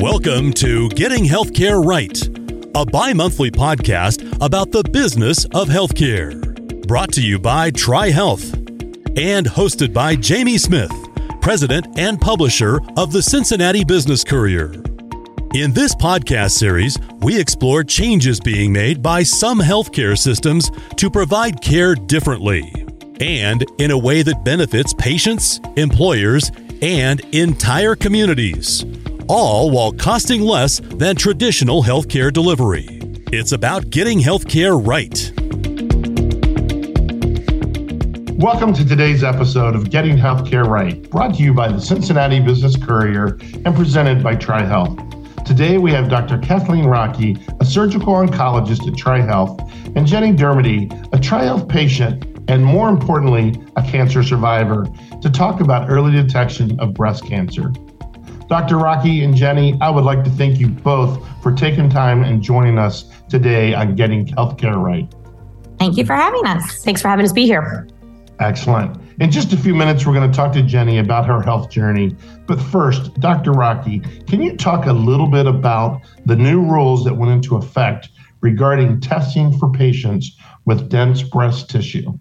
Welcome to Getting Healthcare Right, a bi monthly podcast about the business of healthcare. Brought to you by TriHealth and hosted by Jamie Smith, President and Publisher of the Cincinnati Business Courier. In this podcast series, we explore changes being made by some healthcare systems to provide care differently and in a way that benefits patients, employers, and entire communities all while costing less than traditional healthcare delivery. It's about getting healthcare right. Welcome to today's episode of Getting Healthcare Right, brought to you by the Cincinnati Business Courier and presented by TriHealth. Today we have Dr. Kathleen Raque, a surgical oncologist at TriHealth, and Jenny Dermody, a TriHealth patient and more importantly, a cancer survivor, to talk about early detection of breast cancer. Dr. Raque and Jenny, I would like to thank you both for taking time and joining us today on Getting Healthcare Right. Thank you for having us. Thanks for having us be here. Excellent. In just a few minutes, we're going to talk to Jenny about her health journey. But first, Dr. Raque, can you talk a little bit about the new rules that went into effect regarding testing for patients with dense breast tissue?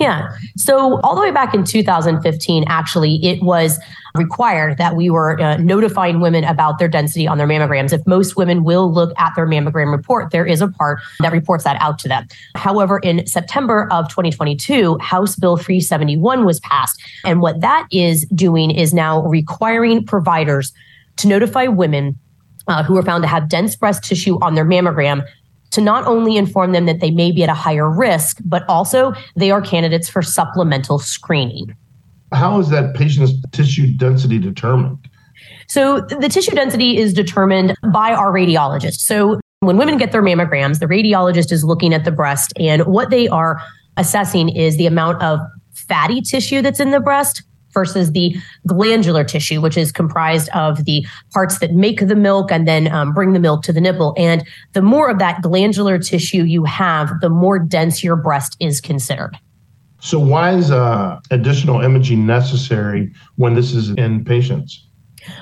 Yeah. So, all the way back in 2015, actually, it was required that we were uh, notifying women about their density on their mammograms. If most women will look at their mammogram report, there is a part that reports that out to them. However, in September of 2022, House Bill 371 was passed. And what that is doing is now requiring providers to notify women uh, who are found to have dense breast tissue on their mammogram to not only inform them that they may be at a higher risk, but also they are candidates for supplemental screening. How is that patient's tissue density determined? So the tissue density is determined by our radiologist. So when women get their mammograms, the radiologist is looking at the breast and what they are assessing is the amount of fatty tissue that's in the breast versus the glandular tissue, which is comprised of the parts that make the milk and then um, bring the milk to the nipple. And the more of that glandular tissue you have, the more dense your breast is considered. So, why is uh, additional imaging necessary when this is in patients?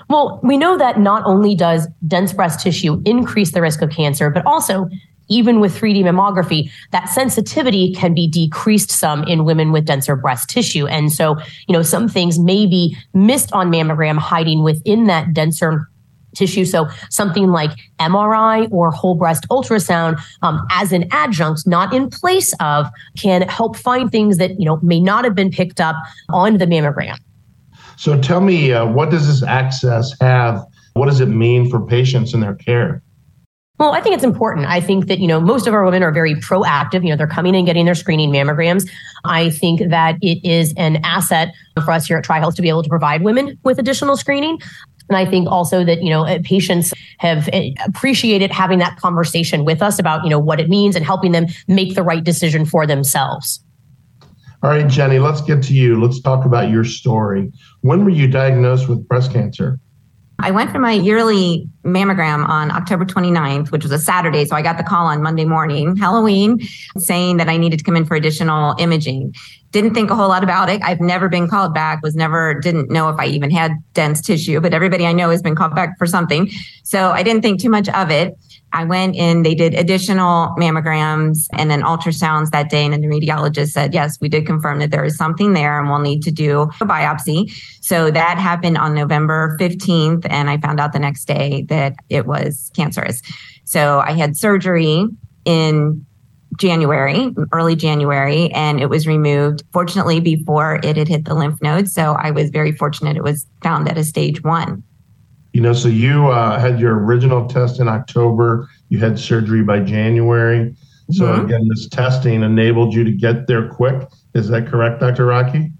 Well, we know that not only does dense breast tissue increase the risk of cancer, but also even with 3D mammography, that sensitivity can be decreased some in women with denser breast tissue. And so, you know, some things may be missed on mammogram hiding within that denser tissue. So something like MRI or whole breast ultrasound um, as an adjunct, not in place of, can help find things that, you know, may not have been picked up on the mammogram. So tell me, uh, what does this access have? What does it mean for patients and their care? Well, I think it's important. I think that, you know, most of our women are very proactive. You know, they're coming and getting their screening mammograms. I think that it is an asset for us here at TriHealth to be able to provide women with additional screening. And I think also that, you know, uh, patients have uh, appreciated having that conversation with us about, you know, what it means and helping them make the right decision for themselves. All right, Jenny, let's get to you. Let's talk about your story. When were you diagnosed with breast cancer? I went for my yearly mammogram on October 29th, which was a Saturday. So I got the call on Monday morning, Halloween, saying that I needed to come in for additional imaging. Didn't think a whole lot about it. I've never been called back, was never, didn't know if I even had dense tissue, but everybody I know has been called back for something. So I didn't think too much of it. I went in, they did additional mammograms and then ultrasounds that day. And the radiologist said, yes, we did confirm that there is something there and we'll need to do a biopsy. So that happened on November 15th. And I found out the next day that it was cancerous. So I had surgery in January, early January, and it was removed, fortunately, before it had hit the lymph nodes. So I was very fortunate it was found at a stage one. You know, so you uh, had your original test in October, you had surgery by January. So mm-hmm. again, this testing enabled you to get there quick. Is that correct, Dr. Raque?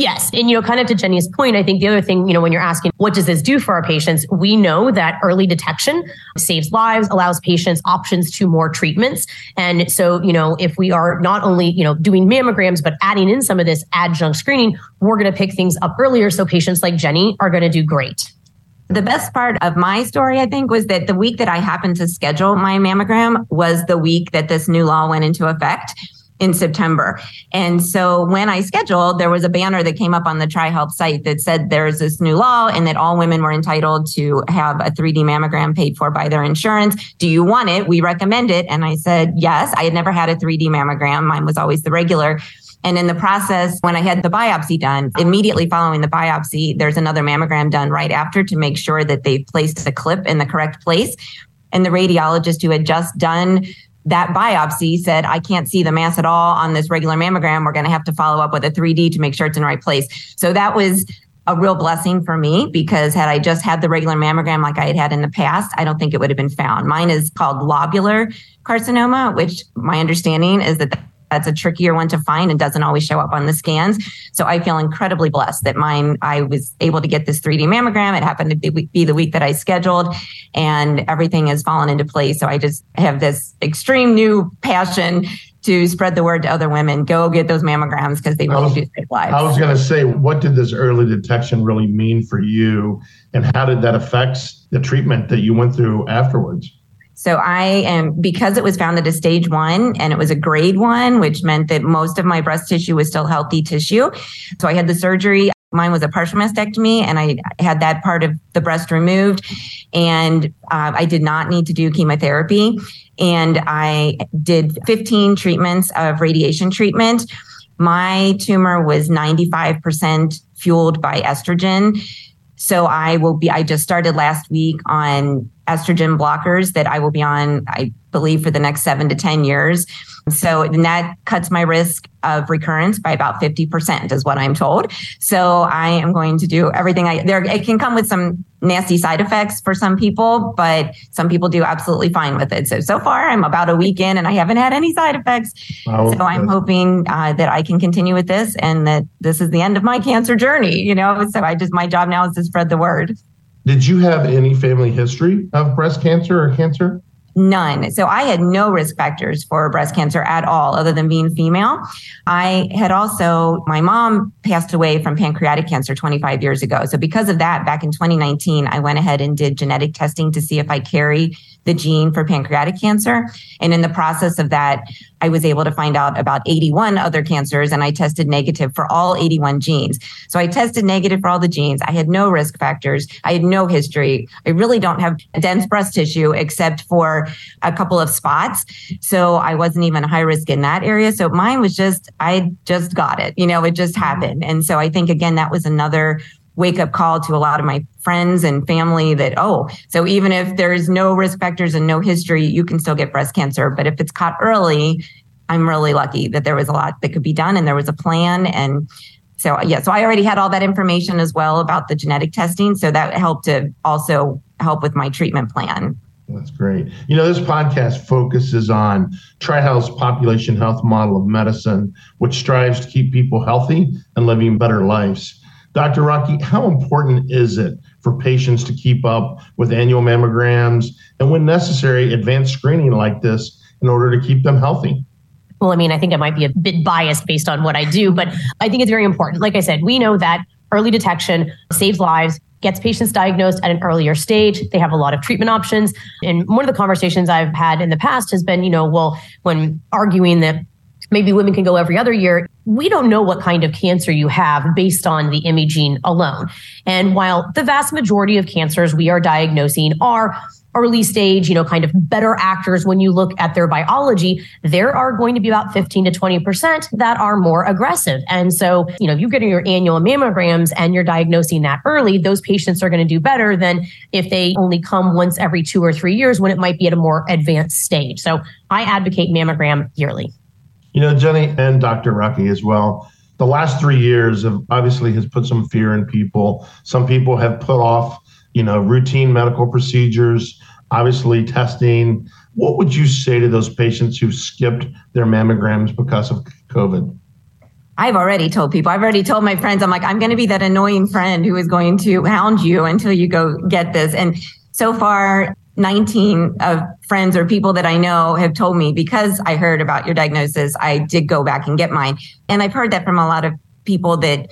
Yes. And, you know, kind of to Jenny's point, I think the other thing, you know, when you're asking, what does this do for our patients? We know that early detection saves lives, allows patients options to more treatments. And so, you know, if we are not only, you know, doing mammograms, but adding in some of this adjunct screening, we're going to pick things up earlier. So patients like Jenny are going to do great. The best part of my story, I think, was that the week that I happened to schedule my mammogram was the week that this new law went into effect. In September. And so when I scheduled, there was a banner that came up on the TriHealth site that said there's this new law and that all women were entitled to have a 3D mammogram paid for by their insurance. Do you want it? We recommend it. And I said, yes. I had never had a 3D mammogram. Mine was always the regular. And in the process, when I had the biopsy done, immediately following the biopsy, there's another mammogram done right after to make sure that they've placed the clip in the correct place. And the radiologist who had just done that biopsy said, I can't see the mass at all on this regular mammogram. We're going to have to follow up with a 3D to make sure it's in the right place. So that was a real blessing for me because had I just had the regular mammogram like I had had in the past, I don't think it would have been found. Mine is called lobular carcinoma, which my understanding is that that's a trickier one to find and doesn't always show up on the scans. So I feel incredibly blessed that mine, I was able to get this 3D mammogram. It happened to be the week that I scheduled and everything has fallen into place. So I just have this extreme new passion to spread the word to other women. Go get those mammograms because they really was, do save lives. I was going to say, what did this early detection really mean for you? And how did that affect the treatment that you went through afterwards? So I am, because it was found at a stage one and it was a grade one, which meant that most of my breast tissue was still healthy tissue. So I had the surgery. Mine was a partial mastectomy and I had that part of the breast removed and uh, I did not need to do chemotherapy. And I did 15 treatments of radiation treatment. My tumor was 95% fueled by estrogen. So I will be, I just started last week on estrogen blockers that I will be on, I believe, for the next seven to 10 years. So that cuts my risk of recurrence by about 50% is what I'm told. So I am going to do everything I there it can come with some nasty side effects for some people, but some people do absolutely fine with it. So so far I'm about a week in and I haven't had any side effects. Oh, so I'm hoping uh, that I can continue with this and that this is the end of my cancer journey, you know. So I just my job now is to spread the word. Did you have any family history of breast cancer or cancer? None. So I had no risk factors for breast cancer at all, other than being female. I had also, my mom passed away from pancreatic cancer 25 years ago. So because of that, back in 2019, I went ahead and did genetic testing to see if I carry the gene for pancreatic cancer. And in the process of that, I was able to find out about 81 other cancers and I tested negative for all 81 genes. So I tested negative for all the genes. I had no risk factors. I had no history. I really don't have dense breast tissue except for a couple of spots. So I wasn't even high risk in that area. So mine was just, I just got it. You know, it just mm-hmm. happened. And so I think, again, that was another wake up call to a lot of my friends and family that, oh, so even if there's no risk factors and no history, you can still get breast cancer. But if it's caught early, I'm really lucky that there was a lot that could be done and there was a plan. And so, yeah, so I already had all that information as well about the genetic testing. So that helped to also help with my treatment plan. That's great. You know, this podcast focuses on TriHealth's population health model of medicine, which strives to keep people healthy and living better lives. Dr. Raque, how important is it for patients to keep up with annual mammograms and, when necessary, advanced screening like this in order to keep them healthy? Well, I mean, I think I might be a bit biased based on what I do, but I think it's very important. Like I said, we know that early detection saves lives, gets patients diagnosed at an earlier stage. They have a lot of treatment options. And one of the conversations I've had in the past has been, you know, well, when arguing that maybe women can go every other year. We don't know what kind of cancer you have based on the imaging alone. And while the vast majority of cancers we are diagnosing are early stage, you know, kind of better actors when you look at their biology, there are going to be about 15 to 20% that are more aggressive. And so, you know, you're getting your annual mammograms and you're diagnosing that early, those patients are going to do better than if they only come once every two or three years when it might be at a more advanced stage. So I advocate mammogram yearly. You know, Jenny and Dr. Raque as well. The last three years have obviously has put some fear in people. Some people have put off, you know, routine medical procedures, obviously testing. What would you say to those patients who've skipped their mammograms because of COVID? I've already told people, I've already told my friends, I'm like, I'm going to be that annoying friend who is going to hound you until you go get this. And so far, 19 of friends or people that I know have told me because I heard about your diagnosis, I did go back and get mine. And I've heard that from a lot of people that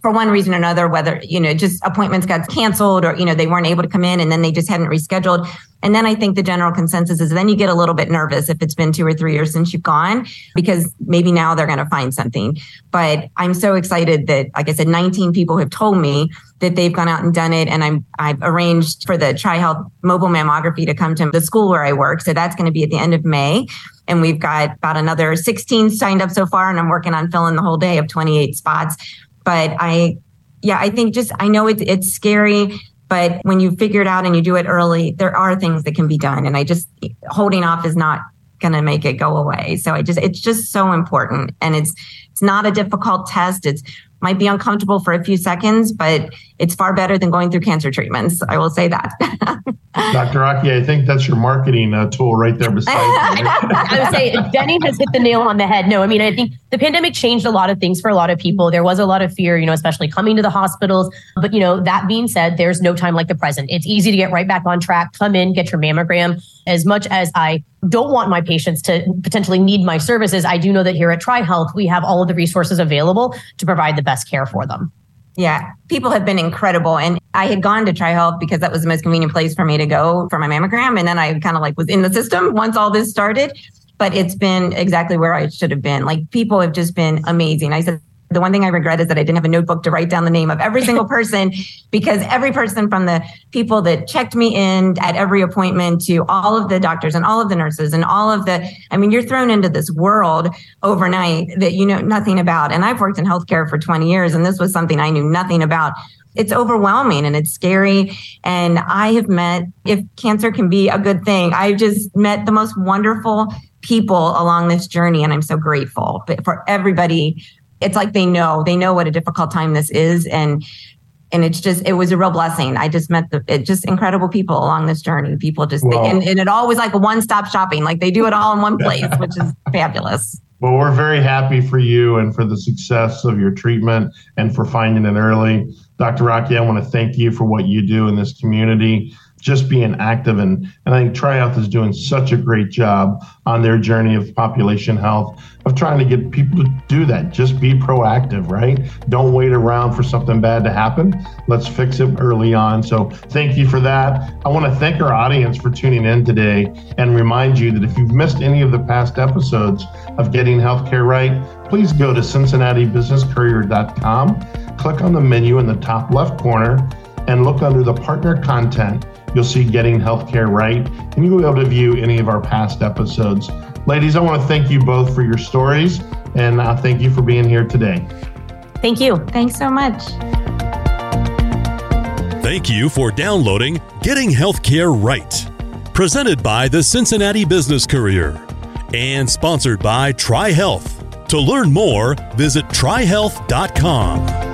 for one reason or another, whether, you know, just appointments got canceled or, you know, they weren't able to come in and then they just hadn't rescheduled. And then I think the general consensus is then you get a little bit nervous if it's been two or three years since you've gone, because maybe now they're going to find something. But I'm so excited that, like I said, 19 people have told me that they've gone out and done it. And I'm, I've arranged for the TriHealth mobile mammography to come to the school where I work. So that's going to be at the end of May. And we've got about another 16 signed up so far. And I'm working on filling the whole day of 28 spots. But I, yeah, I think just, I know it's, it's scary but when you figure it out and you do it early, there are things that can be done. And I just holding off is not going to make it go away. So I just, it's just so important. And it's, it's not a difficult test. It's might be uncomfortable for a few seconds, but it's far better than going through cancer treatments. I will say that. Dr. Raque, I think that's your marketing uh, tool right there beside you. I would say Jenny has hit the nail on the head. No, I mean, I think the pandemic changed a lot of things for a lot of people. There was a lot of fear, you know, especially coming to the hospitals. But, you know, that being said, there's no time like the present. It's easy to get right back on track, come in, get your mammogram. As much as I don't want my patients to potentially need my services, I do know that here at TriHealth, we have all of the resources available to provide the best care for them. Yeah, people have been incredible. And I had gone to TriHealth because that was the most convenient place for me to go for my mammogram. And then I kind of like was in the system once all this started. But it's been exactly where I should have been. Like people have just been amazing. I said the one thing I regret is that I didn't have a notebook to write down the name of every single person because every person from the people that checked me in at every appointment to all of the doctors and all of the nurses and all of the, I mean, you're thrown into this world overnight that you know nothing about. And I've worked in healthcare for 20 years and this was something I knew nothing about. It's overwhelming and it's scary. And I have met, if cancer can be a good thing, I've just met the most wonderful people along this journey. And I'm so grateful but for everybody it's like they know they know what a difficult time this is and and it's just it was a real blessing i just met the it, just incredible people along this journey people just wow. and, and it always like a one-stop shopping like they do it all in one place which is fabulous well we're very happy for you and for the success of your treatment and for finding it early dr Raque i want to thank you for what you do in this community just being active and and I think TriHealth is doing such a great job on their journey of population health of trying to get people to do that. Just be proactive, right? Don't wait around for something bad to happen. Let's fix it early on. So thank you for that. I want to thank our audience for tuning in today and remind you that if you've missed any of the past episodes of Getting Healthcare Right, please go to cincinnatibusinesscourier.com, click on the menu in the top left corner and look under the partner content You'll see Getting Healthcare Right, and you'll be able to view any of our past episodes. Ladies, I want to thank you both for your stories, and uh, thank you for being here today. Thank you. Thanks so much. Thank you for downloading Getting Healthcare Right, presented by the Cincinnati Business Courier and sponsored by TriHealth. To learn more, visit trihealth.com.